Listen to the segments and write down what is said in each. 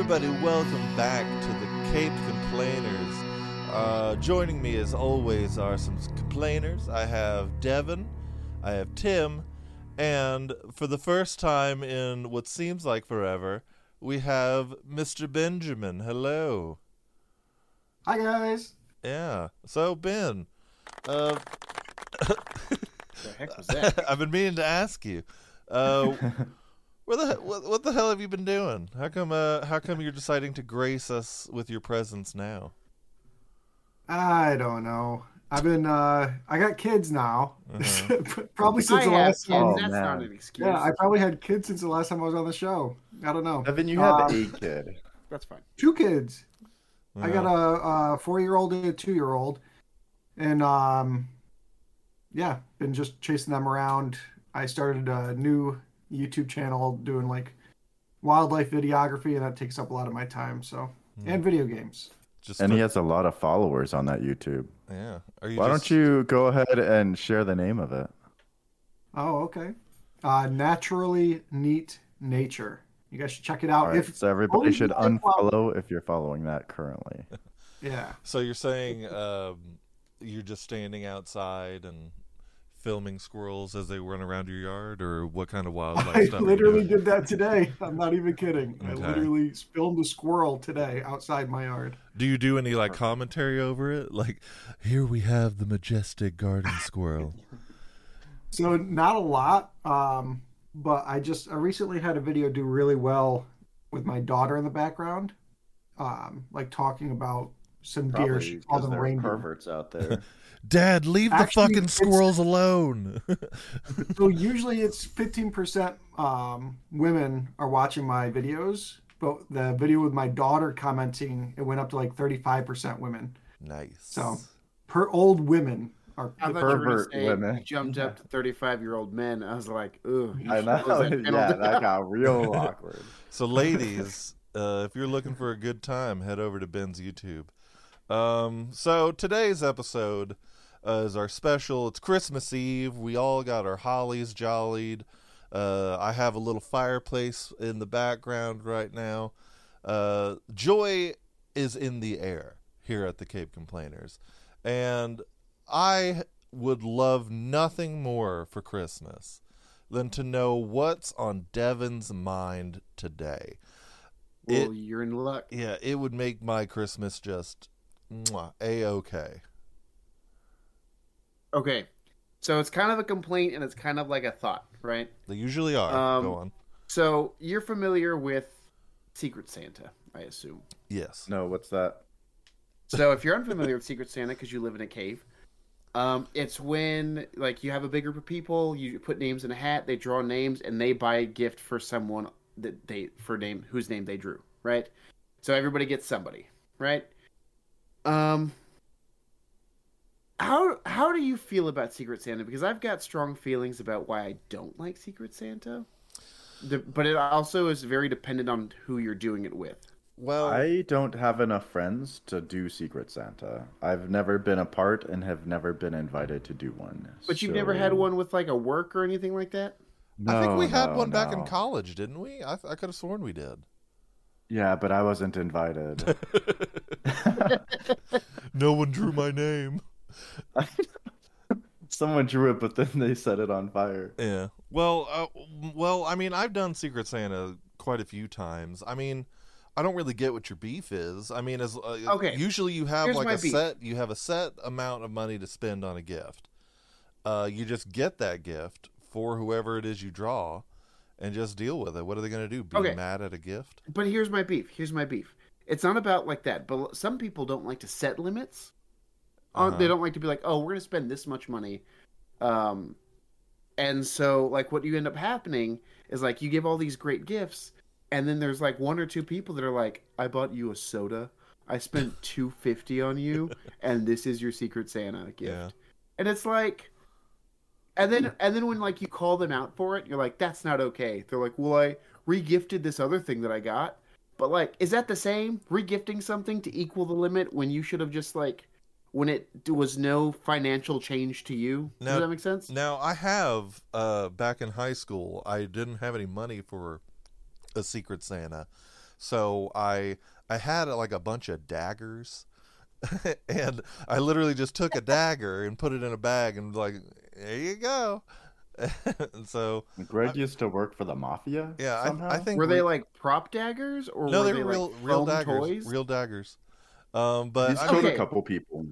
everybody, welcome back to the Caped Complainers. Uh, joining me as always are some complainers. I have Devin, I have Tim, and for the first time in what seems like forever, we have Mr. Benjamin. Hello. Hi guys. Yeah. So Ben, uh, The heck was that? I've been meaning to ask you, uh, where the what, what the hell have you been doing? How come uh, how come you're deciding to grace us with your presence now? I don't know. I've been uh I got kids now. Uh-huh. probably since I the last kids. Oh, That's man. not an excuse. Yeah, I probably had kids since the last time I was on the show. I don't know. Evan, you have Uh, a kid. That's fine. Two kids. I got a, a four-year-old and a two-year-old, and um, yeah, been just chasing them around. I started a new YouTube channel doing like wildlife videography, and that takes up a lot of my time. So, Hmm. and video games. just And for- he has a lot of followers on that YouTube. yeah. Are you Why just- don't you go ahead and share the name of it? Oh, okay. Uh, naturally neat nature. You guys should check it out. All right, If so everybody should if you unfollow if you're following that currently. yeah, So you're saying um, you're just standing outside and filming squirrels as they run around your yard, or what kind of wildlife I stuff? are you literally did that today. I'm not even kidding. I literally filmed a squirrel today outside my yard. Do you do any like commentary over it? Like, here we have the majestic garden squirrel. So not a lot, um, but I just I recently had a video do really well with my daughter in the background, um, like talking about some deer. She called them reindeer. perverts out there. Dad, leave the fucking squirrels alone. So usually it's 15% um, women are watching my videos, but the video with my daughter commenting, it went up to like 35% women. nice. So per old women are. I thought you were pervert say women. jumped up to 35 year old men. I was like, ooh. I know. that channel Yeah, that got real awkward. So, ladies, uh, if you're looking for a good time, head over to Ben's YouTube. Um, so today's episode uh, is our special. It's Christmas Eve. We all got our hollies jollied. Uh, I have a little fireplace in the background right now. Uh, joy is in the air here at the Caped Complainers, and I would love nothing more for Christmas than to know what's on Devin's mind today. Well, you're in luck. Yeah, it would make my Christmas just a okay. Okay. So it's kind of a complaint and it's kind of like a thought, right? They usually are. Um, Go on. So you're familiar with Secret Santa, I assume. Yes. No, what's that? So if you're unfamiliar with Secret Santa because you live in a cave, um, it's when like you have a big group of people, you put names in a hat, they draw names, and they buy a gift for someone that they for name whose name they drew, right? So everybody gets somebody, right? Um, how how do you feel about Secret Santa? Because I've got strong feelings about why I don't like Secret Santa. The, but it also is very dependent on who you're doing it with. Well, I don't have enough friends to do Secret Santa. I've never been a part and have never been invited to do one. But you've never had one with like a work or anything like that. I think we had no, one back in college, didn't we? I, I could have sworn we did. Yeah, but I wasn't invited. no one drew my name. Someone drew it, but then they set it on fire. Yeah. Well, uh, well, I mean, I've done Secret Santa quite a few times. I mean, I don't really get what your beef is. I mean, as uh, Okay. usually you have Here's like a beef. set, you have a set amount of money to spend on a gift. Uh, you just get that gift for whoever it is you draw, and just deal with it. What are they going to do? Be Okay. mad at a gift? But here's my beef. Here's my beef. It's not about like that. But some people don't like to set limits. Uh-huh. They don't like to be like, oh, we're gonna spend this much money. Um, and so like what you end up happening is like you give all these great gifts, and then there's like one or two people that are like, I bought you a soda. I spent two fifty on you, and this is your Secret Santa gift. Yeah. And it's like, and then and then when like you call them out for it, you're like, that's not okay. They're like, well, I regifted this other thing that I got, but like, is that the same? Regifting something to equal the limit when you should have just like, when it was no financial change to you. Now- Does that make sense? Now I have uh, back in high school. I didn't have any money for a Secret Santa, So I I had like a bunch of daggers, and I literally just took a dagger and put it in a bag and like there you go. And so Greg used to work for the mafia. yeah, somehow? I, I think Were they like prop daggers or no, were they they were real like real daggers, toys? real daggers. Um, but he's killed mean, a couple people.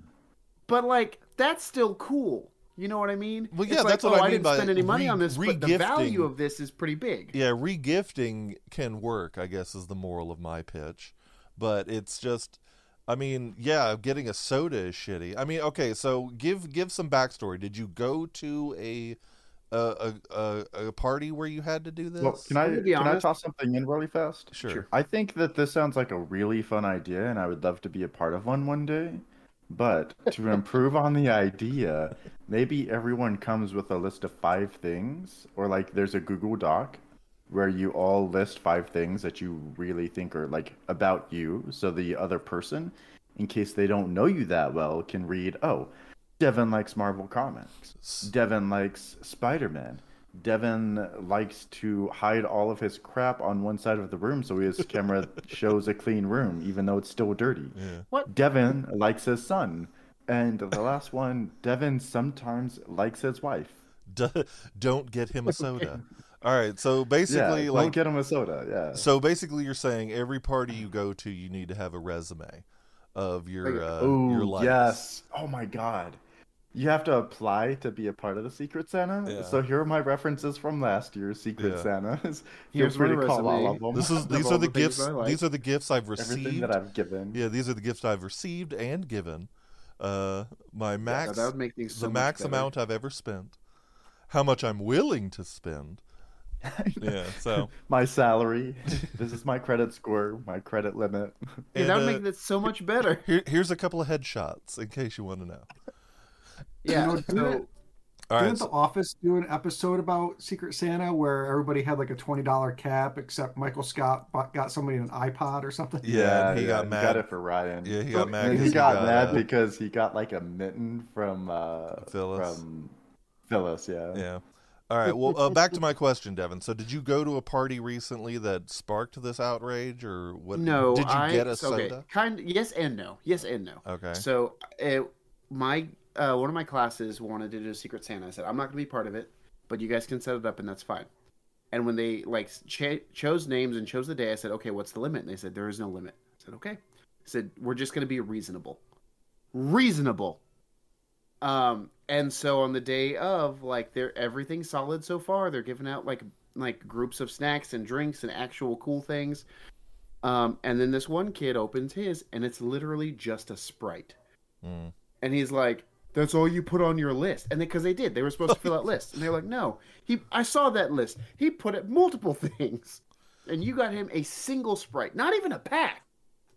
But like that's still cool. You know what I mean? Well, It's yeah, like, that's what oh, I mean didn't by spend any money re- on this, but the value of this is pretty big. yeah, regifting can work. I guess is the moral of my pitch, but it's just. I mean, yeah, getting a soda is shitty. I mean, okay, so give give some backstory. Did you go to a a a, a, a party where you had to do this? Well, can I I'm be can I honest. toss something in really fast? Sure. Sure. I think that this sounds like a really fun idea, and I would love to be a part of one one day. But to improve on the idea, maybe everyone comes with a list of five things, or like there's a Google Doc where you all list five things that you really think are like about you, so the other person, in case they don't know you that well, can read, oh, Devin likes Marvel Comics. Devin likes Spider Man. Devin likes to hide all of his crap on one side of the room so his camera shows a clean room, even though it's still dirty. Yeah. What? Devin likes his son. And the last one, Devin sometimes likes his wife. D- don't get him a soda. All right, so basically, yeah, like, don't get him a soda. Yeah. so basically, you're saying every party you go to, you need to have a resume of your Like, uh, oh your life. yes. Oh my god. You have to apply to be a part of the Secret Santa. Yeah. So here are my references from last year's Secret Yeah. Santas. Feel Here's free my to call all of them. This is these are the the gifts. Like. These are the gifts I've received. everything received. that I've given. Yeah, these are the gifts I've received and given. Uh, my Yeah, max, that would make things so the max better. amount I've ever spent, how much I'm willing to spend. Yeah, so my salary. this is my credit score, my credit limit. Yeah, that would uh, make this so much better. here, here's a couple of headshots in case you want to know. Yeah. know, so, didn't- right, The Office do an episode about Secret Santa where everybody had like a twenty dollar cap, except Michael Scott bought, got somebody an iPod or something? yeah, and he got He mad. got it for Ryan. Yeah, he So- got mad. And 'cause he got mad uh, because he got like a mitten from uh Phyllis. from Phyllis, yeah. Yeah. All right. Well, uh, back to my question, Devin. So, did you go to a party recently that sparked this outrage, or what? no, Did you I, get a okay, soda? Kind yes and no. Yes and no. Okay. So, uh, my uh, one of my classes wanted to do a Secret Santa. I said, I'm not going to be part of it, but you guys can set it up, and that's fine. And when they like ch- chose names and chose the day, I said, okay, what's the limit? And they said, there is no limit. I said, okay. I said, we're just going to be reasonable. Reasonable. Um, and so on the day of, like, they're everything solid so far. They're giving out like like groups of snacks and drinks and actual cool things. Um, and then this one kid opens his, and it's literally just a sprite. Mm. And he's like, "That's all you put on your list." And because they, did, they were supposed to fill out lists, and they're like, "No, he. I saw that list. He put it multiple things, and you got him a single sprite, not even a pack,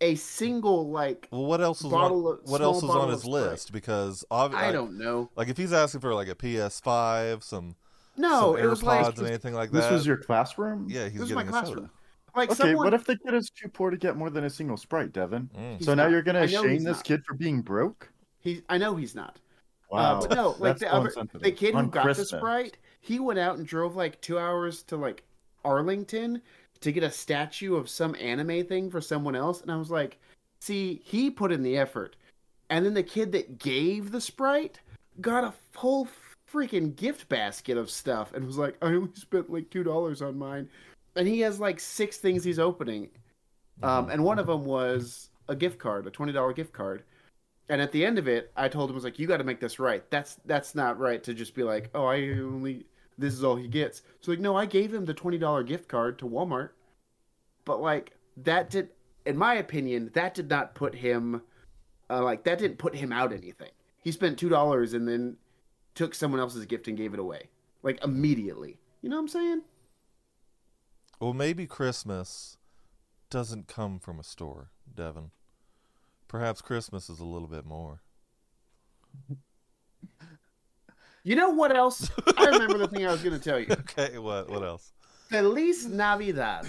a single like. Well, what else was Bottle on, of- what else was on his Sprite. list? Because obvi- I don't know. like if he's asking for like a PS5, some No, some it was AirPods like and anything like that. This was your classroom? yeah, he's this was my getting a classroom. soda. Like Okay, someone, what if the kid is too poor to get more than a single Sprite, Devin? Mm. He's so now not. you're gonna shame this not. kid for being broke? he, I know he's not. Wow. Uh, but no, like the other, the kid who got Christmas. the sprite, he went out and drove like two hours to like Arlington to get a statue of some anime thing for someone else, and I was like, see, he put in the effort, and then the kid that gave the sprite got a whole freaking gift basket of stuff, and was like, I only spent like two dollars on mine, and he has like six things he's opening, um, and one of them was a gift card, a twenty dollar gift card. And at the end of it, I told him, I was like, you got to make this right. That's that's not right to just be like, oh, I only this is all he gets. So like, no, I gave him the twenty dollar gift card to Walmart, but like that did, in my opinion, that did not put him, uh, like that didn't put him out anything. He spent two dollars and then took someone else's gift and gave it away, like immediately. You know what I'm saying? Well, maybe Christmas doesn't come from a store, Devin. Perhaps Christmas is a little bit more. You know what else? I remember the thing I was going to tell you. Okay, what what else? Feliz Navidad.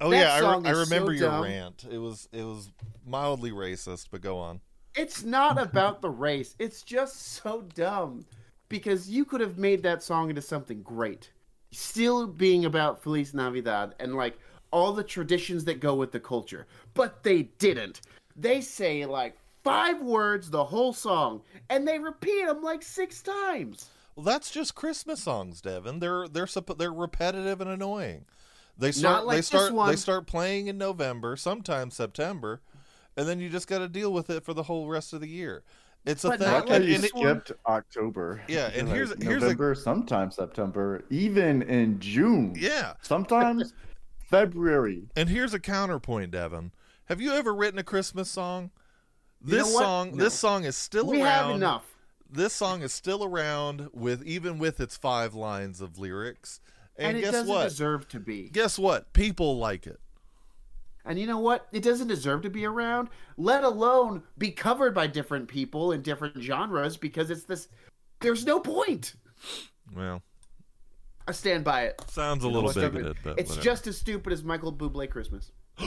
Oh That yeah, I, re- I is so remember your dumb. rant. It was it was mildly racist, but go on. It's not about the race. It's just so dumb because you could have made that song into something great. Still being about Feliz Navidad and like, all the traditions that go with the culture. But they didn't. They say like five words the whole song, and they repeat them like six times. Well, that's just Christmas songs, Devin. They're they're they're repetitive and annoying. They Not start like they start one. they start playing in November, sometimes September, and then you just got to deal with it for the whole rest of the year. It's a But thing. not Like how and- you and it- skipped October. Yeah, and Like here's- here's a- November, sometimes September, even in June. yeah, Sometimes February. and here's a counterpoint, Devin. Have you ever written a Christmas song? You know This song, No. this song is still we around. We have enough. This song is still around with even with its five lines of lyrics. And, And, it guess doesn't what? deserve to be. Guess what? People like it. And you know what? It doesn't deserve to be around, let alone be covered by different people in different genres because it's this. There's no point. Well, I stand by it. sounds a You know little stupid? bigoted, but It's whatever. just as stupid as Michael Bublé Christmas.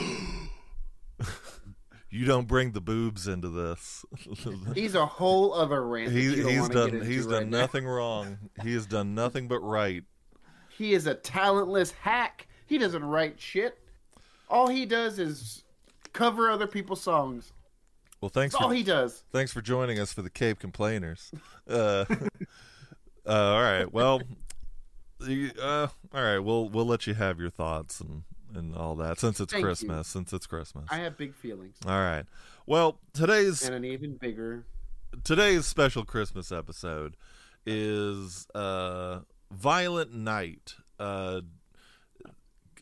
you don't bring the boobs into this. He's a whole other rant. he, you don't he's done he's right done now. nothing wrong. He has done nothing but right. He is a talentless hack. He doesn't write shit. All he does is cover other people's songs. Well, thanks That's all he does. thanks for joining us for the Caped Complainers. Uh, uh, all right. Well, you- uh, all right. We'll we'll let you have your thoughts and and all that since it's Thank you. Christmas. Since it's Christmas. I have big feelings. All right. Well, today's And an even bigger. today's special Christmas episode is uh Violent Night. Uh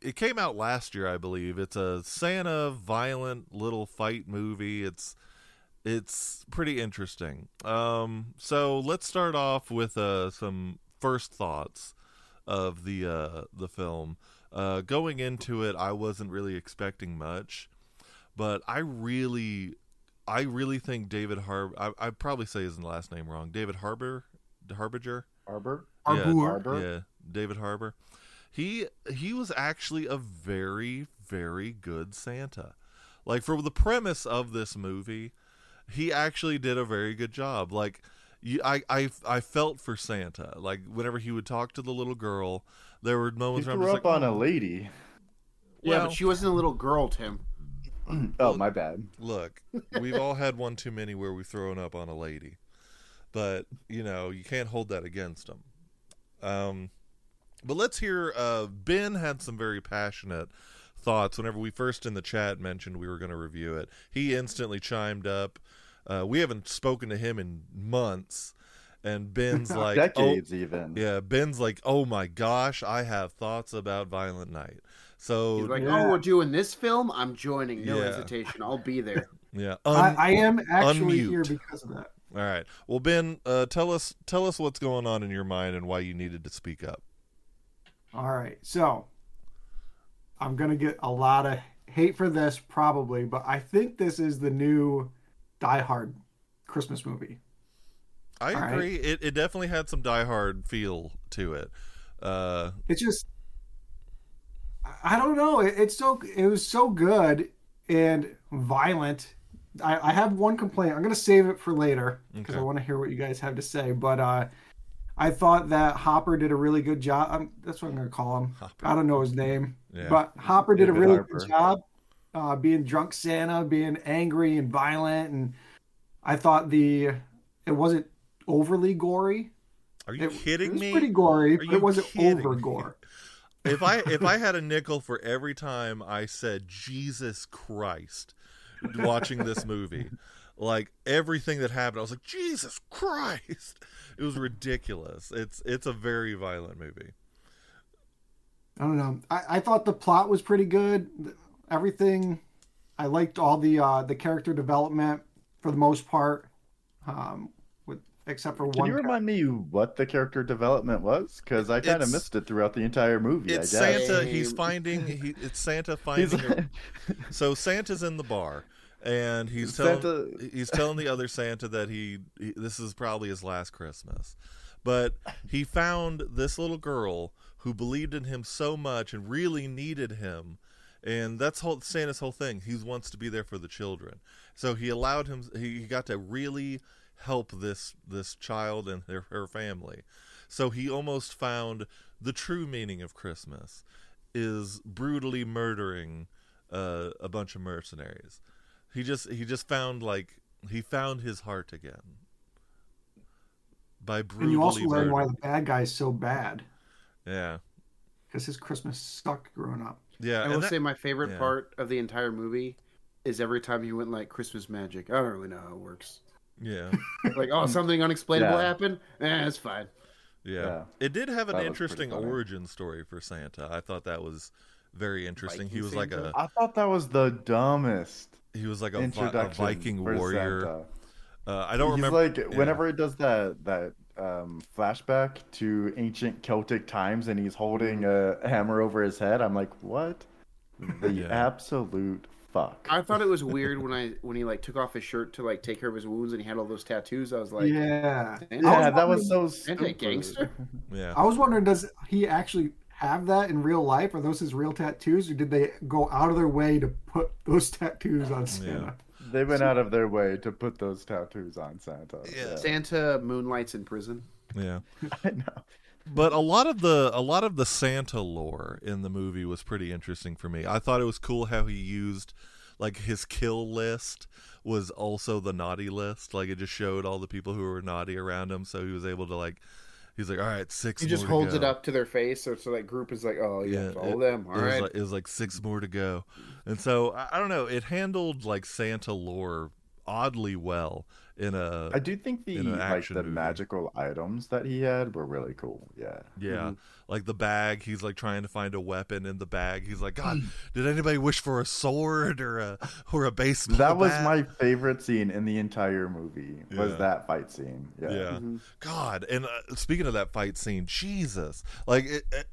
it came out last year, I believe. It's a Santa violent little fight movie. It's it's pretty interesting. Um so let's start off with uh some first thoughts of the uh the film. Uh going into it, I wasn't really expecting much, but I really I really think David Har I I probably say his last name wrong. David Harbour Harbinger? Arbor? Yeah, Harbour. Arbor? Yeah, David Harbour. He he was actually a very very good Santa. Like for the premise of this movie, he actually did a very good job. Like you, I I I felt for Santa. Like whenever he would talk to the little girl, there were He moments where I'm grew up like, on a "Oh." lady. Yeah, Well- but she wasn't a little girl, Tim. Oh, my bad. Look, we've all had one too many where we've thrown up on a lady, but you know you can't hold that against them. Um, but let's hear. Uh, ben had some very passionate thoughts whenever we first in the chat mentioned we were going to review it. He instantly chimed up. Uh, we haven't spoken to him in months, and Ben's like, Decades, "Oh, even. yeah." Ben's like, "Oh my gosh, I have thoughts about Violent Night." So He's like, Yeah. oh, we're doing this film? I'm joining. No Yeah. hesitation. I'll be there. yeah, I, I am actually unmute. here because of that. All right. Well, Ben, uh, tell us tell us what's going on in your mind and why you needed to speak up. All right, so I'm gonna get a lot of hate for this probably, but I think this is the new Die Hard Christmas movie. I All right. agree. It it definitely had some Die Hard feel to it. Uh, It's just I- don't know. It, it's so it was so good and violent. I, I have one complaint. I'm gonna save it for later because Okay. I want to hear what you guys have to say. But uh, I thought that Hopper did a really good job. Um that's what I'm gonna call him. Hopper. I don't know his name, Yeah. but Hopper did a really Harper. good job. Uh, being drunk Santa, being angry and violent, and I thought the it wasn't overly gory. are you It, kidding it was me? pretty gory, Are but it wasn't over gore. if I if I had a nickel for every time I said Jesus Christ watching this movie, like everything that happened, I was like Jesus Christ. It was ridiculous. It's it's a very violent movie. I don't know. I, I thought the plot was pretty good. Everything, I liked all the uh, the character development for the most part, um, with except for Can one. you remind me what the character development was? Because I kind of missed it throughout the entire movie. It's I guess. Santa. He's finding. He, it's Santa He's finding. a- So Santa's in the bar, and he's telling Santa- he's telling the other Santa that he, he this is probably his last Christmas, but he found this little girl who believed in him so much and really needed him, and that's whole Santa's whole thing. He wants to be there for the children, so he allowed him. He, he got to really help this this child and her, her family. So he almost found the true meaning of Christmas is brutally murdering uh, a bunch of mercenaries. He just he just found like he found his heart again by brutally And you also learn why the bad guy's so bad yeah because his Christmas sucked growing up. Yeah I will that- say my favorite yeah. part of the entire movie is every time he went like Christmas magic. I don't really know how it works. yeah Like, oh, something unexplainable Yeah. happened. Eh, it's fine. Yeah. Yeah. It did have an That interesting origin story for Santa. I thought that was very interesting. he Viking was like a Santa? I thought that was the dumbest he was like a, vi- a Viking warrior. Uh, I don't He's remember. like yeah. whenever it does that that um, flashback to ancient Celtic times, and he's holding a hammer over his head. I'm like, what? The Yeah. absolute fuck. I thought it was weird when I when he like took off his shirt to like take care of his wounds and he had all those tattoos. I was like, yeah. Yeah, was that was so Santa stupid. gangster? Yeah. I was wondering, does he actually have that in real life? Are those his real tattoos, or did they go out of their way to put those tattoos on Santa? They went out of their way to put those tattoos on Santa. Yeah. Santa moonlights in prison. Yeah. I know. But a lot of the a lot of the Santa lore in the movie was pretty interesting for me. I thought it was cool how he used like his kill list was also the naughty list. Like it just showed all the people who were naughty around him, so he was able to like he's like, all right, six. He just holds it up to their face, so so that group is like, oh yeah, Yeah, follow it- them. All it was like, it was like six more to go, and so I, I don't know. It handled like Santa lore oddly well in a I do think the like the movie. magical items that he had were really cool. Yeah. yeah, Mm-hmm. like the bag. He's like trying to find a weapon in the bag. He's like, Mm. God, did anybody wish for a sword or a or a baseball? That was bat?" my favorite scene in the entire movie. Was Yeah. that fight scene? Yeah. yeah. Mhm. God, and uh, speaking of that fight scene, Jesus, like it, it,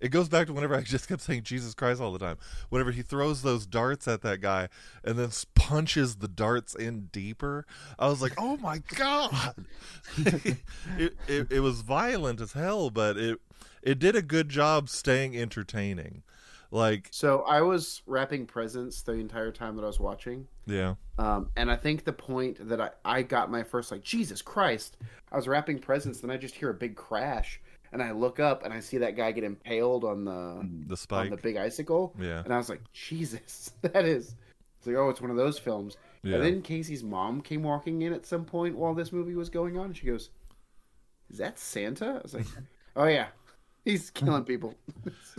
it goes back to whenever I just kept saying Jesus Christ all the time. Whenever he throws those darts at that guy and then punches the darts in deeper, I was like, oh my God. it, it, it was violent as hell, but it, it did a good job staying entertaining. Like, So I was wrapping presents the entire time that I was watching. yeah. Um, and I think the point that I, I got my first like Jesus Christ, I was wrapping presents, then I just hear a big crash, and I look up and I see that guy get impaled on the The on spike. the big icicle, Yeah. and I was like, Jesus, that is. It's like, oh, it's one of those films. Yeah. And then Casey's mom came walking in at some point while this movie was going on, and she goes, "Is that Santa?" I was like, "Oh yeah, he's killing people."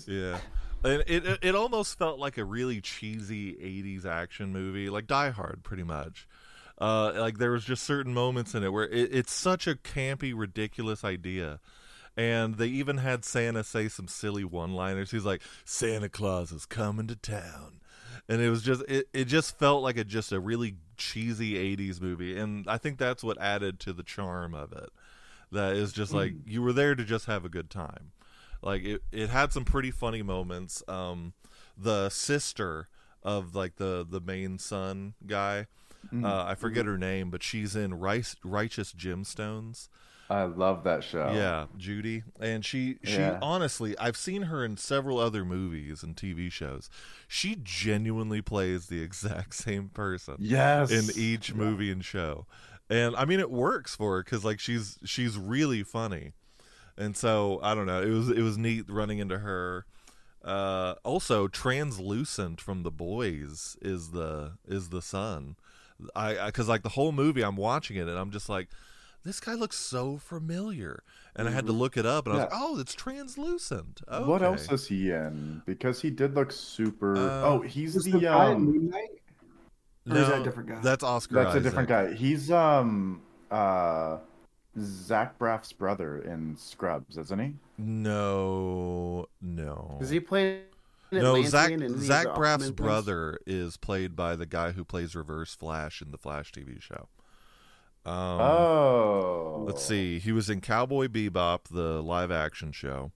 Yeah. And it, it it almost felt like a really cheesy '80s action movie, like Die Hard, pretty much. Uh, like there was just certain moments in it where it, it's such a campy, ridiculous idea, and they even had Santa say some silly one-liners. He's like, "Santa Claus is coming to town," and it was just it, it just felt like a just a really cheesy '80s movie, and I think that's what added to the charm of it. That is just like you were there to just have a good time. Like it, it had some pretty funny moments. Um, the sister of like the the main son guy, uh, I forget her name, but she's in Rice, Righteous Gemstones. I love that show. Yeah, Judy, and she she Yeah. honestly, I've seen her in several other movies and TV shows. She genuinely plays the exact same person Yes. in each movie and show and i mean it works for her because like she's she's really funny and so i don't know it was it was neat running into her uh also translucent from the boys is the is the son i because like the whole movie i'm watching it and i'm just like this guy looks so familiar and i had to look it up and i was like oh it's translucent okay. What else is he in? Because he did look super. Uh, oh, he's the, the guy in um. Moon Knight? Or is that a different guy? that's oscar That's a different guy. He's um uh Zach Braff's brother in Scrubs, isn't he? no no Does he play? No, Atlantean Zach in any of Zach Braff's Aquaman brother is played by the guy who plays Reverse Flash in the Flash TV show. Um, oh. Let's see. He was in Cowboy Bebop, the live action show.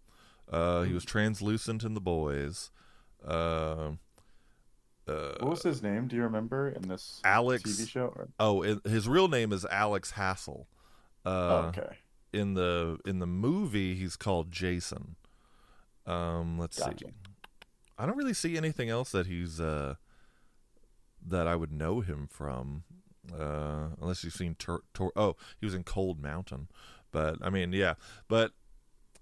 Uh, he was translucent in The Boys. Uh, uh, What was his name? Do you remember in this Alex- TV show? Or- oh, it, his real name is Alex Hassel. Uh, okay. in the in the movie he's called Jason. Um, let's Gotcha. see. I don't really see anything else that he's uh that I would know him from. Uh, unless you've seen Tur- Tur- oh, he was in Cold Mountain. But I mean, yeah. But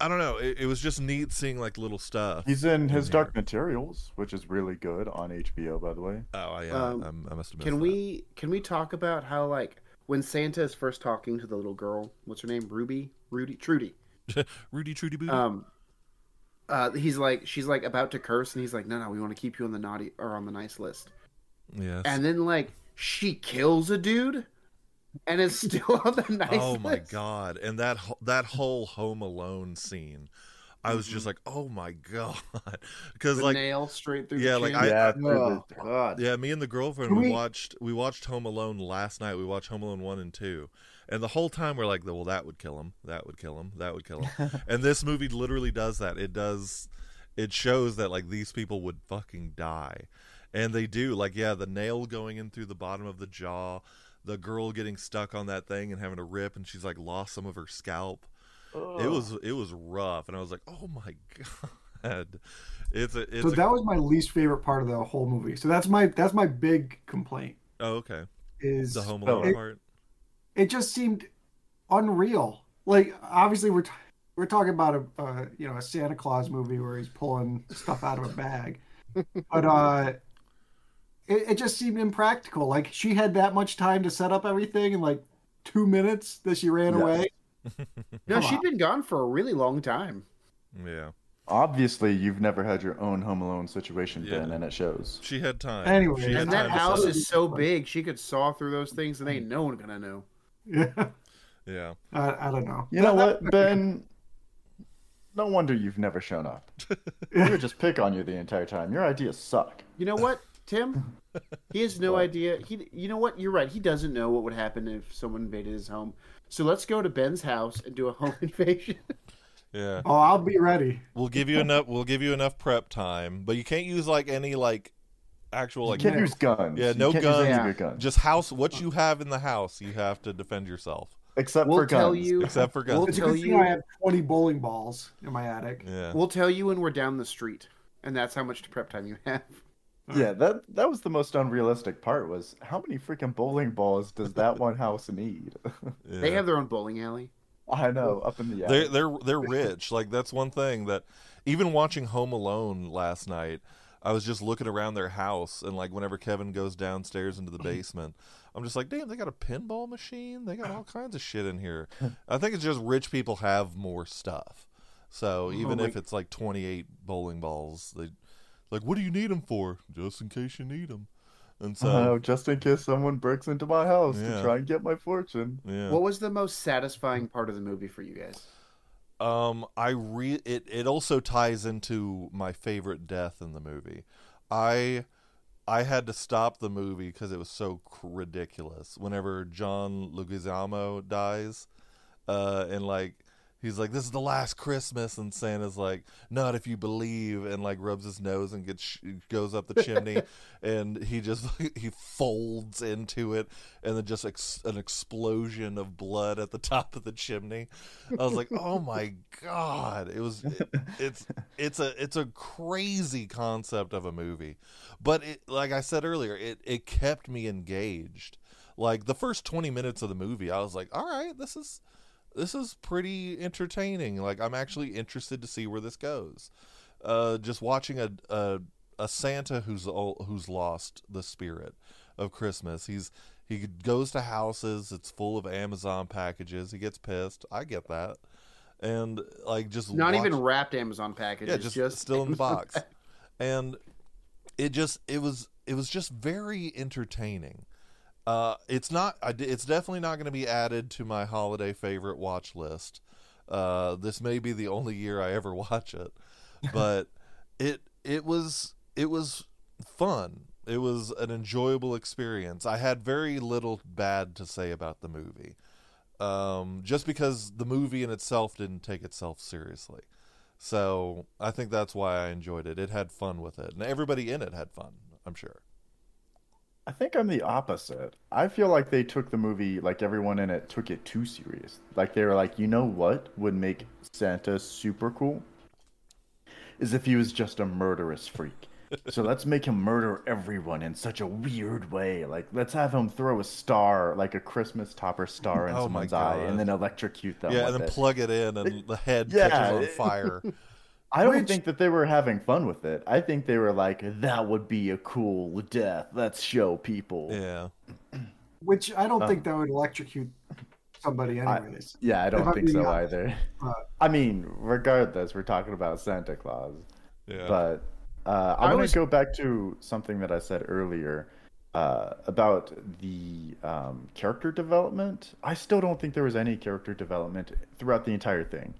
I don't know. It, it was just neat seeing like little stuff. He's in his here. Dark Materials, which is really good on HBO, by the way. Oh yeah, Um, I'm- I must have missed Can that. we can we talk about how like when Santa is first talking to the little girl, what's her name? Ruby, Rudy, Trudy. Rudy Trudy Booty? Um, uh, he's like she's like about to curse, and he's like, no, no, we want to keep you on the naughty or on the nice list. yes. And then like she kills a dude, and is still on the nice. oh my list. god! And that that whole Home Alone scene, I was just mm-hmm. like, oh my god, because like nail straight through. Yeah, the like. I- yeah, I- oh god. Yeah, me and the girlfriend we we- watched we watched Home Alone last night. We watched Home Alone one and two, and the whole time we're like, well, that would kill him. That would kill him. That would kill him. and this movie literally does that. It does. It shows that like these people would fucking die, and they do. Like yeah, the nail going in through the bottom of the jaw, the girl getting stuck on that thing and having to rip, and she's like lost some of her scalp. It was it was rough, and I was like, oh my god. It's a it's So a, that was my least favorite part of the whole movie. So that's my that's my big complaint. oh okay Is the Home Oh, Alone it- part. it just seemed unreal. Like obviously we're t- we're talking about a uh, you know a Santa Claus movie where he's pulling stuff out of a bag, but uh, it, it just seemed impractical. Like she had that much time to set up everything in like two minutes that she ran Yes. away. No, Come she'd on. been gone for a really long time. Yeah. Obviously, you've never had your own Home Alone situation, Yeah. Ben, and it shows. She had time. Anyway, she had And time that house is so big, she could saw through those things, and ain't no one gonna know. Yeah, Yeah. I, I don't know. You know what, Ben? No wonder you've never shown up. We would just pick on you the entire time. Your ideas suck. You know what, Tim? He has no What? idea. He, you know what? You're right. He doesn't know what would happen if someone invaded his home. So let's go to Ben's house and do a home invasion. Yeah. Oh, I'll be ready. We'll give you enough we'll give you enough prep time, but you can't use like any like actual like. You like can't use guns. Yeah, You no can't use any guns. of guns. just house what you have in the house, you have to defend yourself. Except We'll for guns. you. Except for guns. We'll It's tell you. I have twenty bowling balls in my attic. Yeah. We'll tell you when we're down the street, and that's how much prep time you have. Yeah, that that was the most unrealistic part. Was how many freaking bowling balls does that one house need? yeah. They have their own bowling alley. I know, up in the they're they're they're rich. Like that's one thing that even watching Home Alone last night, I was just looking around their house and like whenever Kevin goes downstairs into the basement, I'm just like, damn, they got a pinball machine. They got all kinds of shit in here. I think it's just rich people have more stuff. So even my- if it's like 28 bowling balls, they like, what do you need them for? Just in case you need them. And so Oh, just in case someone breaks into my house Yeah. to try and get my fortune. yeah. What was the most satisfying part of the movie for you guys? Um, I re it. It also ties into my favorite death in the movie. I I had to stop the movie because it was so cr- ridiculous. Whenever John Leguizamo dies, uh, and like he's like, "This is the last Christmas," and Santa's like, "Not if you believe," and like rubs his nose and gets goes up the chimney, and he just he folds into it, and then just ex- an explosion of blood at the top of the chimney. I was like, "Oh my god!" It was it- it's it's a it's a crazy concept of a movie, but it, like I said earlier, it it kept me engaged. Like the first twenty minutes of the movie, I was like, "All right, this is." This is pretty entertaining. Like I'm actually interested to see where this goes. Uh, just watching a, a a Santa who's who's lost the spirit of Christmas. He's he goes to houses. It's full of Amazon packages. He gets pissed. I get that. And like just Not watch- even wrapped Amazon packages. yeah, just, just still in the box. and it just it was it was just very entertaining. Uh, it's not. It's definitely not going to be added to my holiday favorite watch list. Uh, this may be the only year I ever watch it, but it it was it was fun. It was an enjoyable experience. I had very little bad to say about the movie, um, just because the movie in itself didn't take itself seriously. So I think that's why I enjoyed it. It had fun with it, and everybody in it had fun. I'm sure. I think I'm the opposite. I feel like they took the movie, like everyone in it took it too serious. Like they were like, you know what would make Santa super cool? Is if he was just a murderous freak. so let's make him murder everyone in such a weird way. Like, let's have him throw a star, like a Christmas topper star, in Oh someone's eye, and then electrocute them. yeah, with and then it. plug it in, and the head Yeah, catches on fire. I don't Which- think that they were having fun with it. I think they were like, "That would be a cool death. Let's show people." yeah, Which I don't Uh. think that would electrocute somebody I- anyways. Yeah, I don't I'm think so honest. either. Uh, I mean, regardless, we're talking about Santa Claus. yeah. But uh, I, I want was- to go back to something that I said earlier uh, about the um, character development. I still don't think there was any character development throughout the entire thing.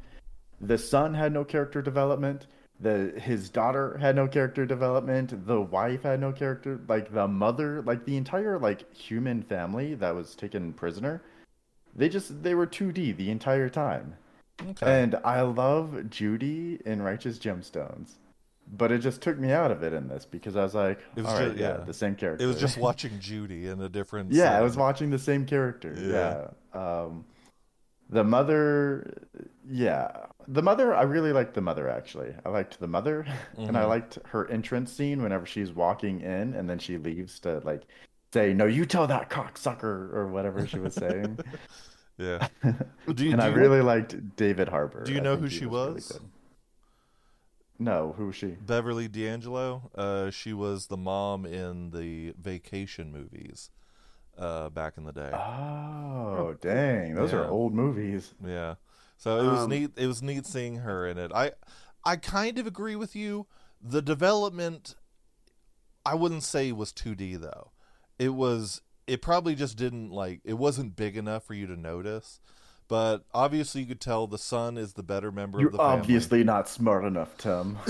The son had no character development. The his daughter had no character development. The wife had no character. Like the mother, like the entire like human family that was taken prisoner. They just they were 2D the entire time. okay. And I love Judy in Righteous Gemstones. But it just took me out of it in this because I was like, It was all right, yeah, yeah. the same character. it was just watching Judy in a different. yeah, I was watching the same character. Yeah. Yeah. Um, the mother, yeah, the mother. I really liked the mother actually. I liked the mother, and I Mhm. liked her entrance scene whenever she's walking in, and then she leaves to like say, "No, you tell that cocksucker" or whatever she was saying. Yeah. You, and I really liked David Harbour. Do you know who she really was? good. No, who was she? Beverly D'Angelo. Uh, she was the mom in the Vacation movies uh, back in the day. Oh, dang! Those Yeah. are old movies. Yeah. So it was Um, neat. It was neat seeing her in it. I, I kind of agree with you. The development, I wouldn't say was 2D though. It was. It probably just didn't like. It wasn't big enough for you to notice. But obviously, you could tell the son is the better member You're of the family. obviously not smart enough, Tim.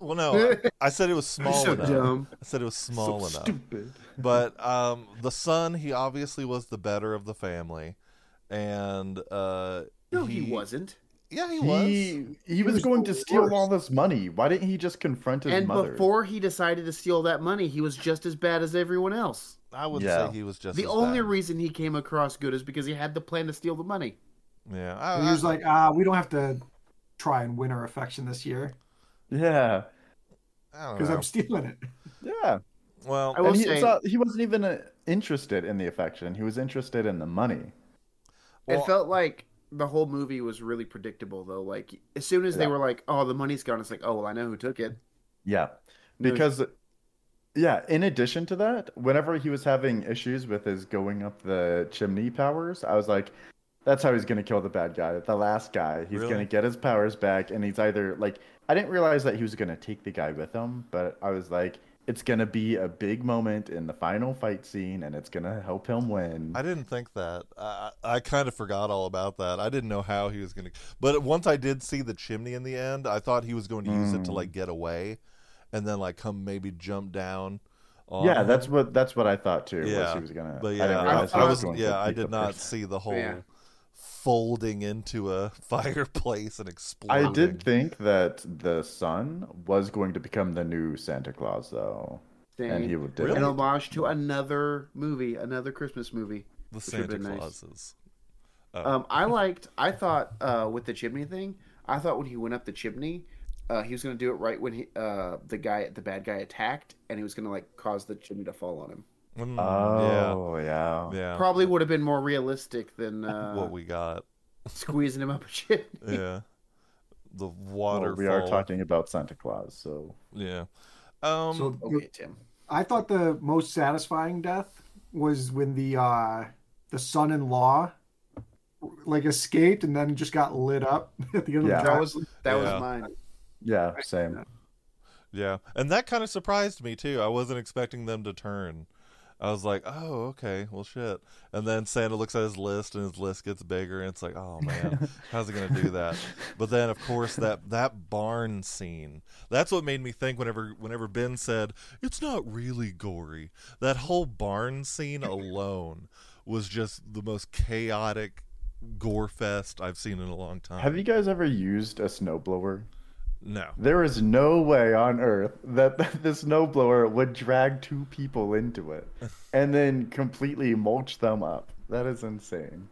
Well, no, I, I said it was small so enough. dumb. I said it was small so enough. stupid. but um, the son, he obviously was the better of the family, and uh, No, he, wasn't. Yeah, he, was. He he was was going to steal worst. all this money. Why didn't he just confront his And mother? before he decided to steal that money, he was just as bad as everyone else. I wouldn't Yeah. say he was just the as only bad. reason he came across good is because he had the plan to steal the money. Yeah, I, And he was I- like, ah, we don't have to try and win her affection this year yeah, because. I'm stealing it. yeah. Well, I will he, say- not- he wasn't even uh, interested in the affection. He was interested in the money. well, it felt like the whole movie was really predictable, though. Like as soon as they were like, "Oh, the money's gone," it's like, "Oh, well, I know who took it." Yeah, No, because yeah. In addition to that, whenever he was having issues with his going up the chimney powers, I was like, "That's how he's gonna kill the bad guy, the last guy. He's Really? gonna get his powers back, and he's either like I didn't realize that he was gonna take the guy with him, but I was like." It's gonna be a big moment in the final fight scene, and it's gonna help him win. I didn't think that. I, I I kind of forgot all about that. I didn't know how he was going to. But once I did see the chimney in the end, I thought he was going to use it to Mm. like get away, and then like come maybe jump down. On yeah, him. that's what that's what I thought too. was Yeah, he was gonna. But I yeah, didn't I, realize he I was. going Yeah, I did not first- see the whole Yeah. Folding into a fireplace and exploding. I did think that the son was going to become the new Santa Claus, though, and he would. Really? an homage to another movie, another Christmas movie. the Santa been nice. Clauses. Um, I liked. I thought uh, with the chimney thing. I thought when he went up the chimney, uh, he was going to do it right when he, uh, the guy, the bad guy, attacked, and he was going to like cause the chimney to fall on him. Mm, Oh yeah. yeah, yeah. Probably would have been more realistic than uh, what we got. squeezing him up a chimney. Yeah, the Well, waterfall. we are talking about Santa Claus, so Yeah. Um. So Okay, Tim. I thought the most satisfying death was when the uh the son-in-law like escaped and then just got lit up at the end Yeah. of the That was that Yeah. was mine. yeah, same. Yeah, and that kind of surprised me too. I wasn't expecting them to turn. I was like, "Oh, okay, well, shit." And then Santa looks at his list, and his list gets bigger, and it's like, "Oh man, how's he gonna do that?" But then, of course, that that barn scene—that's what made me think. Whenever whenever Ben said it's not really gory, that whole barn scene alone was just the most chaotic gore fest I've seen in a long time. Have you guys ever used a snowblower? No. There is no way on earth that the snowblower would drag two people into it and then completely mulch them up. That is insane.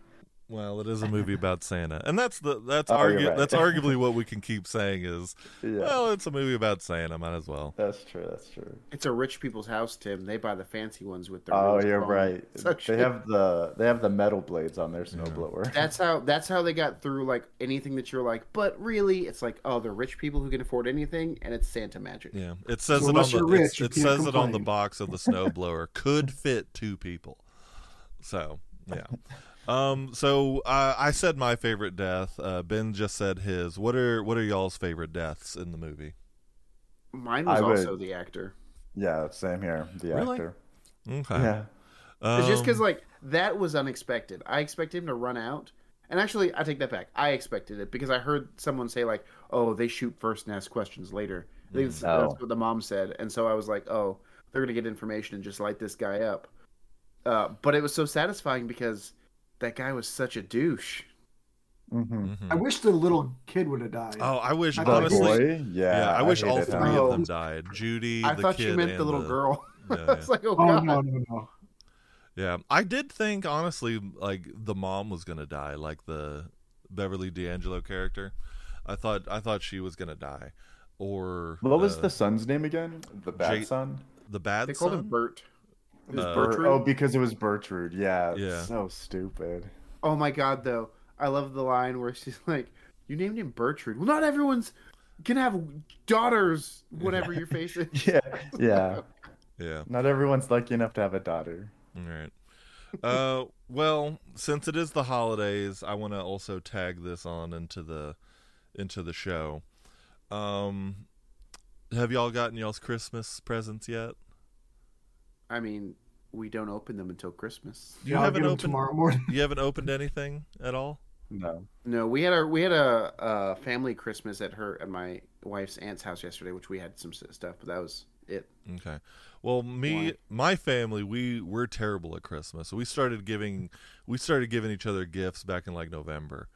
Well, it is a movie about Santa, and that's the that's Oh, argu- right. that's arguably what we can keep saying is, Yeah, well, it's a movie about Santa. Might as well. that's true. That's true. It's a rich people's house, Tim. They buy the fancy ones with their. Oh, really you're strong right. suction. They have the they have the metal blades on their snowblower. That's how that's how they got through like anything that you're like. But really, it's like oh, they're rich people who can afford anything, and it's Santa magic. Yeah, it says So it on the rich, you it can't says it on the box of the snowblower could fit two people. So yeah. Um. So uh, I said my favorite death. Uh, ben just said his. What are what are y'all's favorite deaths in the movie? Mine was I would- also the actor. Yeah, same here. The Really? actor. Okay. Yeah. It's just because Um, like that was unexpected. I expected him to run out, and actually, I take that back. I expected it because I heard someone say like, "Oh, they shoot first and ask questions later." I think that's, Oh. that's what the mom said, and so I was like, "Oh, they're gonna get information and just light this guy up." Uh, but it was so satisfying because that guy was such a douche. hmm mhm. I wish the little kid would have died. Oh, I wish The The honestly. boy, yeah. Yeah, I wish all three him. of them died. Judy, I the thought kid, you meant the little girl. Yeah, I yeah. was like, "Oh, Oh god." no no no! Yeah, I did think honestly, like the mom was gonna die, like the Beverly D'Angelo character. I thought I thought she was gonna die, or What was uh, the son's name again? The bad Jake- son? the bad They called son? him Bert. It was Uh, Bert- Bertrude. Oh, because it was Bertrude. Yeah. Yeah. So stupid. Oh my god, though. I love the line where she's like, You named him Bertrude. Well, not everyone's can have daughters, whatever your face is. Yeah. Yeah. Yeah. Not everyone's lucky enough to have a daughter. All right. Uh, well, since it is the holidays, I want to also tag this on into the into the show. Um, have y'all gotten y'all's Christmas presents yet? I mean, we don't open them until Christmas. You Yeah, haven't get 'em opened. tomorrow morning. You haven't opened anything at all. No. No, we had our we had a, a family Christmas at her at my wife's aunt's house yesterday, which we had some stuff, but that was it. Okay. Well, me, Why? my family, we we're terrible at Christmas. We started giving, we started giving each other gifts back in like November,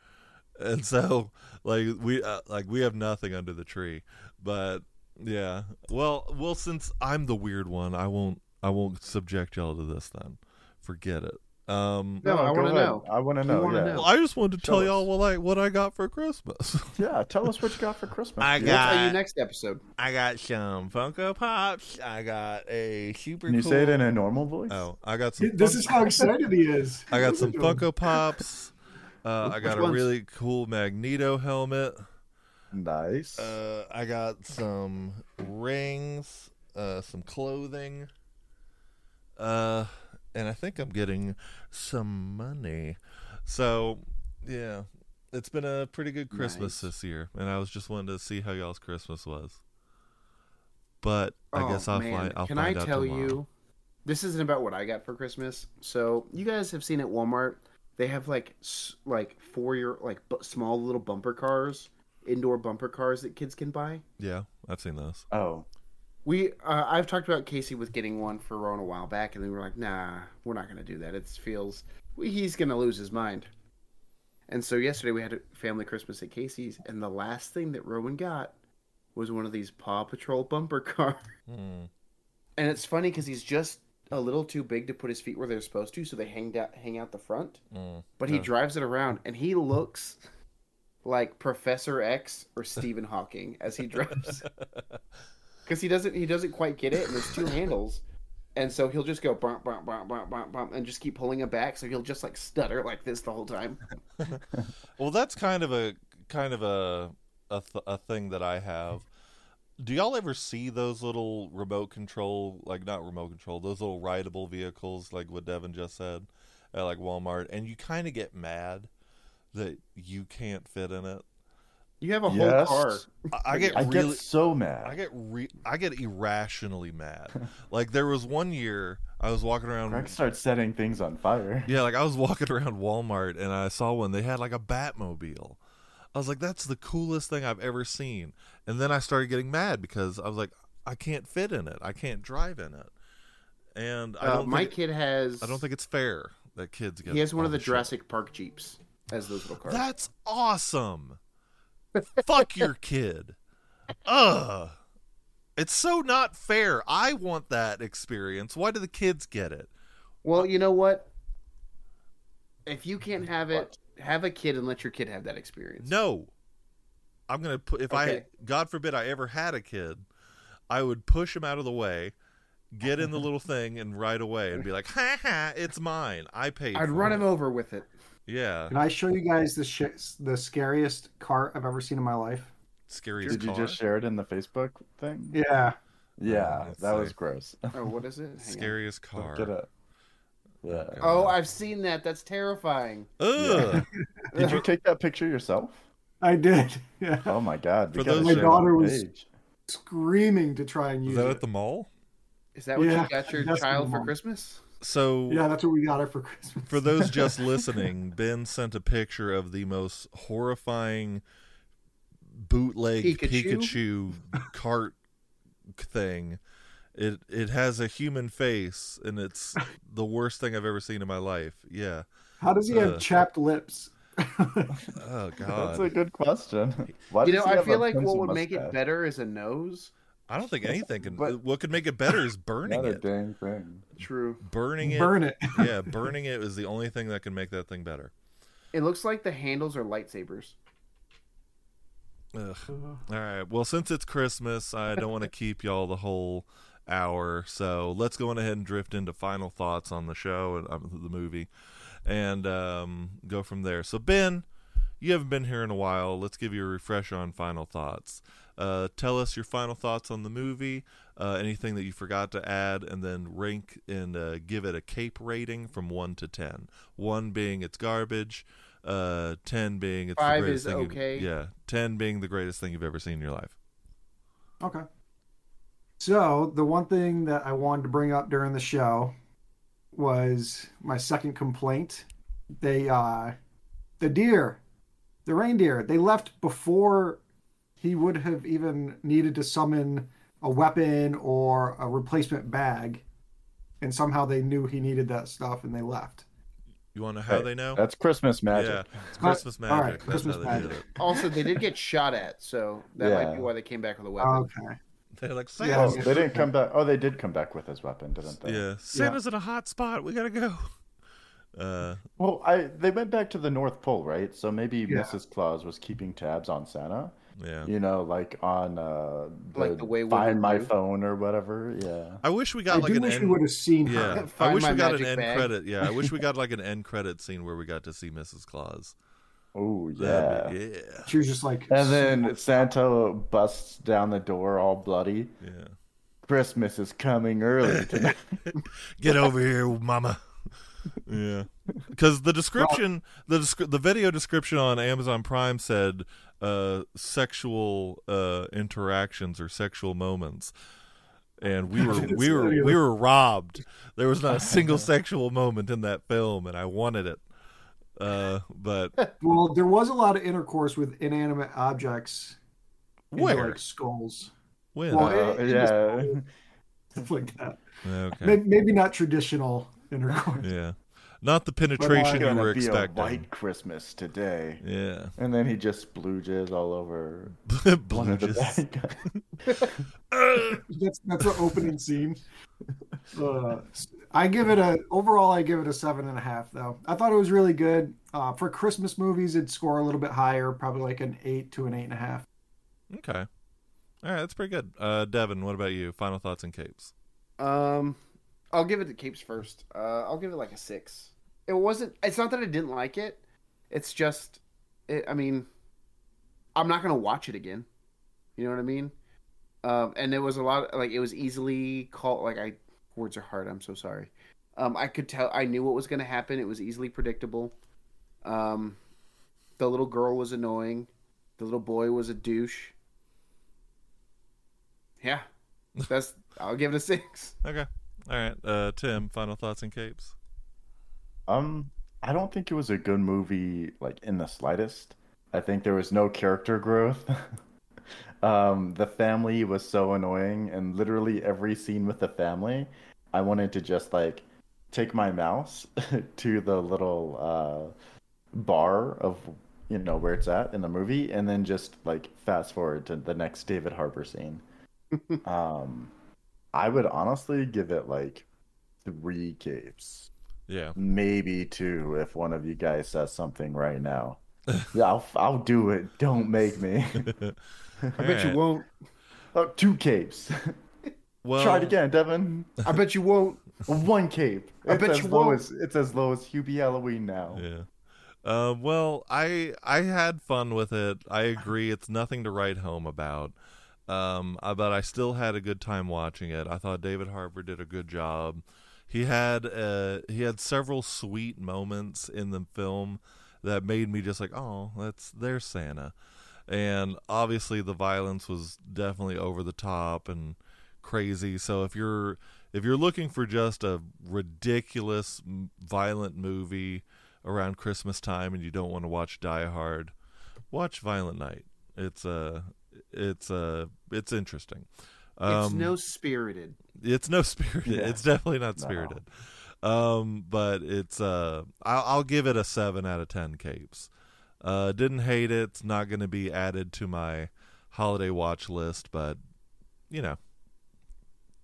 and so like we uh, like we have nothing under the tree. But yeah, well, well, since I'm the weird one, I won't, I won't subject y'all to this. Then, forget it. Um, No, I wanna know. I want to know. yeah. know. well, I just wanted to Show tell us. y'all what I what I got for Christmas. Yeah. Tell us what you got for Christmas. I dude. got- We'll tell you next episode. I got some Funko Pops. I got a super. Can you cool... say it in a normal voice? Oh, I got some. This Fun- is how excited he is. I got some we? Funko Pops. Uh, I got a ones? really cool Magneto helmet. Nice. Uh, I got some rings, uh, some clothing, uh, and I think I'm getting some money. So, yeah, it's been a pretty good Christmas Nice. this year, and I was just wanting to see how y'all's Christmas was. But I Oh, guess I'll man. find. I'll Can find I out tell tomorrow. you? This isn't about what I got for Christmas. So you guys have seen at Walmart, they have like like four year like bu- small little bumper cars, indoor bumper cars that kids can buy. Yeah, I've seen those. oh. We uh, I've talked about Casey with getting one for Ron a while back, and then we were like, nah, we're not gonna do that. It feels he's gonna lose his mind. And so yesterday we had a family Christmas at Casey's, and the last thing that Rowan got was one of these Paw Patrol bumper cars. Hmm. And it's funny because he's just a little too big to put his feet where they're supposed to, so they hang out hang out the front. Mm. But he Yeah. drives it around, and he looks like Professor X or Stephen Hawking as he drives, because he doesn't he doesn't quite get it, and there's two handles, and so he'll just go bump bump bump bump bump bump, and just keep pulling it back, so he'll just like stutter like this the whole time. Well, that's kind of a kind of a a, th- a thing that I have. Do y'all ever see those little remote control, like not remote control, those little rideable vehicles, like what Devin just said, at like Walmart, and you kind of get mad that you can't fit in it. You have a whole car. I, I get I really, get so mad. I get re- I get irrationally mad. like there was one year I was walking around. Greg starts setting things on fire. Yeah, like I was walking around Walmart and I saw one. They had like a Batmobile. I was like, "That's the coolest thing I've ever seen." And then I started getting mad because I was like, "I can't fit in it. I can't drive in it." And I Uh, don't my think kid has. I don't think it's fair that kids get. he has one of the shit. Jurassic Park Jeeps as those little cars. That's awesome. Fuck your kid. Ugh. It's so not fair. I want that experience. Why do the kids get it? Well, uh, you know what? If you can't have it, have a kid and let your kid have that experience. No. I'm gonna put if I God forbid I ever had a kid, I would push him out of the way, get in the little thing, and right away and be like, "Ha ha, it's mine. I paid." I'd run it." him over with it. Yeah, Can I show you guys the sh- the scariest cart I've ever seen in my life? scariest Did you car. just share it in the Facebook thing? Yeah. Yeah, let's that see. was gross. Oh, what is it? Hang on. Scariest car. Look it up. Yeah. Oh, oh, I've seen that. That's terrifying. Ugh. Did you take that picture yourself? I did. Yeah. Oh my god! For we My daughter was- page. Screaming to try and Was use that it. at the mall? Is that what Yeah, you got your child for. Christmas? So Yeah, that's what we got her for Christmas. for those just listening, Ben sent a picture of the most horrifying bootleg Pikachu? Pikachu, cart thing. It it has a human face and it's the worst thing I've ever seen in my life. Yeah. How does he have Uh. chapped lips? Oh God, That's a good question. Why You know, I feel like what pencil would make it better is a nose. I don't think anything can But- what could make it better is burning Not a it. dang thing. True. Burning it. Burn it. yeah, burning it is the only thing that can make that thing better. It looks like the handles are lightsabers. Ugh. All right. Well, since it's Christmas, I don't want to keep y'all the whole hour. So let's go on ahead and drift into final thoughts on the show and um, the movie, and um, go from there. So Ben, you haven't been here in a while. Let's give you a refresher on final thoughts. Uh, tell us your final thoughts on the movie. Uh, anything that you forgot to add, and then rank and uh, give it a cape rating from one to ten. One being it's garbage. Uh, ten being it's Five the greatest is thing. okay. Yeah, ten being the greatest thing you've ever seen in your life. Okay. So the one thing that I wanted to bring up during the show was my second complaint. They uh the deer, the reindeer, they left before he would have even needed to summon a weapon or a replacement bag. And somehow they knew he needed that stuff and they left. You want to know how Hey, they know? That's Christmas magic. Yeah, it's Christmas magic. right, That's Christmas how they magic. it. Also, they did get shot at, so that might be why they came back with a weapon. Okay. They're like Yeah. Oh, they didn't come back. Oh, they did come back with his weapon, didn't they? Yeah, Santa's in a hot spot. We gotta go. Uh, Well, I they went back to the North Pole, right? So maybe Yeah. Mrs. Claus was keeping tabs on Santa. Yeah. You know, like on uh, Like the way women Find My do. Phone or whatever. Yeah. I wish we I got like do an wish we would have seen her. Yeah, I wish my we got an end bag. credit. Yeah, I wish we got like an end credit scene where we got to see Mrs. Claus. Oh yeah. Be- yeah, She was just like And then Santa busts down the door all bloody. yeah. Christmas is coming early tonight. Get over here, Mama. Yeah, because the description, the the video description on Amazon Prime said uh, sexual uh, interactions or sexual moments, and we were we were we were robbed. There was not a single sexual moment in that film, and I wanted it. Uh, but Well, there was a lot of intercourse with inanimate objects. into, where Like skulls. when? Well, Uh, it- it yeah. Stuff like that. okay, Maybe, maybe not traditional intercourse. yeah, not the penetration you Gonna were be a expecting. white Christmas today. Yeah, And then he just splooges all over one of the Blooges. bad. That's that's the opening scene. Uh, I give it a overall. I give it a seven and a half. Though I thought it was really good uh, for Christmas movies. It'd score a little bit higher, probably like an eight to an eight and a half. Okay. All right, that's pretty good. Uh, Devin, what about you? Final thoughts and capes. Um, I'll give it to Capes first. Uh, I'll give it like a six. It wasn't. It's not that I didn't like it. It's just, it, I mean, I'm not gonna watch it again. You know what I mean? Um, and there was a lot. Like it was easily called. Like I, words are hard. I'm so sorry. Um, I could tell. I knew what was gonna happen. It was easily predictable. Um, the little girl was annoying. The little boy was a douche. Yeah, that's. I'll give it a six. Okay. All right. Uh, Tim, final thoughts and capes. Um, I don't think it was a good movie, like in the slightest. I think there was no character growth. um, the family was so annoying, and literally every scene with the family, I wanted to just like take my mouse to the little uh, bar of you know where it's at in the movie, and then just like fast forward to the next David Harbour scene. um, I would honestly give it like three capes. Yeah. maybe two if one of you guys says something right now. Yeah, I'll I'll do it. Don't make me. I bet you won't. oh, two capes. Well, Try it again, Devin. I bet you won't. One cape. I It's bet you won't. as it's as low as Hubie Halloween now. Yeah. Um, well, I I had fun with it. I agree. It's nothing to write home about. Um, uh, but I still had a good time watching it. I thought David Harbour did a good job. He had uh, he had several sweet moments in the film that made me just like, oh, that's there's Santa. And obviously, the violence was definitely over the top and crazy. So if you're if you're looking for just a ridiculous violent movie around Christmas time and you don't want to watch Die Hard, watch Violent Night. It's uh it's uh it's interesting. Um, it's no spirited. it's no spirited. Yeah. It's definitely not No. spirited. Um, but it's uh, I'll, I'll give it a seven out of ten. Capes. Uh, didn't hate it. It's not going to be added to my holiday watch list, but you know,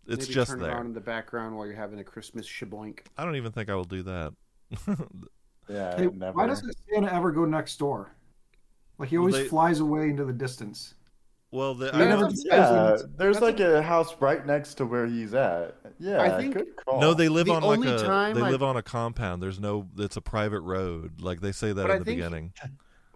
it's Maybe just turn there. it on in the background while you're having a Christmas shaboink. I don't even think I will do that. Yeah, Hey, never. why doesn't Santa ever go next door? Like he always they- flies away into the distance. Well, the, He I, never- yeah, there's That's like a house right next to where he's at. Yeah, I think- good call. no, they live The on like a time they I- live on a compound. There's no, it's a private road. Like they say that in I the think- beginning.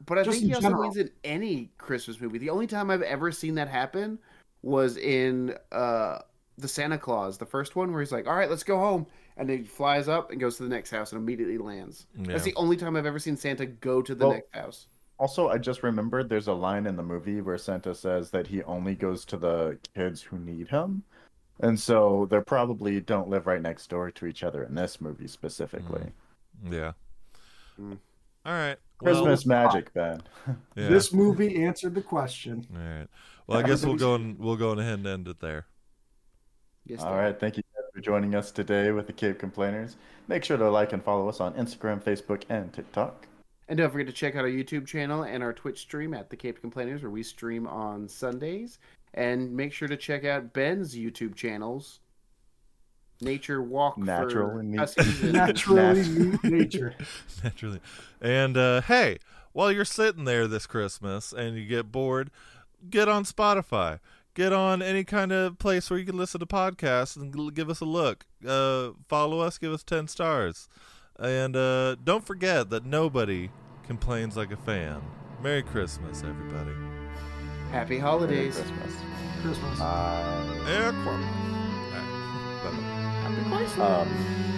But I Just think in he also general. means in any Christmas movie. The only time I've ever seen that happen was in uh, the Santa Claus, the first one, where he's like, "All right, let's go home," and then he flies up and goes to the next house and immediately lands. Yeah. That's the only time I've ever seen Santa go to the Well- next house. Also, I just remembered there's a line in the movie where Santa says that he only goes to the kids who need him. And so they probably don't live right next door to each other in this movie specifically. Yeah. Mm. All right. Well, Christmas magic, Ben. yeah. This movie answered the question. All right. Well, I guess we'll go and we'll go ahead and end it there. Yes, All right. Thank you guys for joining us today with the Caped Complainers. Make sure to like and follow us on Instagram, Facebook, and TikTok. And don't forget to check out our YouTube channel and our Twitch stream at the Caped Complainers, where we stream on Sundays. And make sure to check out Ben's YouTube channels. Nature Walk Natural for and neat. Naturally nature. Naturally. And uh, hey, while you're sitting there this Christmas and you get bored, get on Spotify. Get on any kind of place where you can listen to podcasts and give us a look. Uh, follow us, give us 10 stars. And uh, don't forget that nobody complains like a fan. Merry Christmas, everybody. Happy Merry holidays. Christmas. Christmas. Bye. Air Bye-bye. Happy Christmas. Um,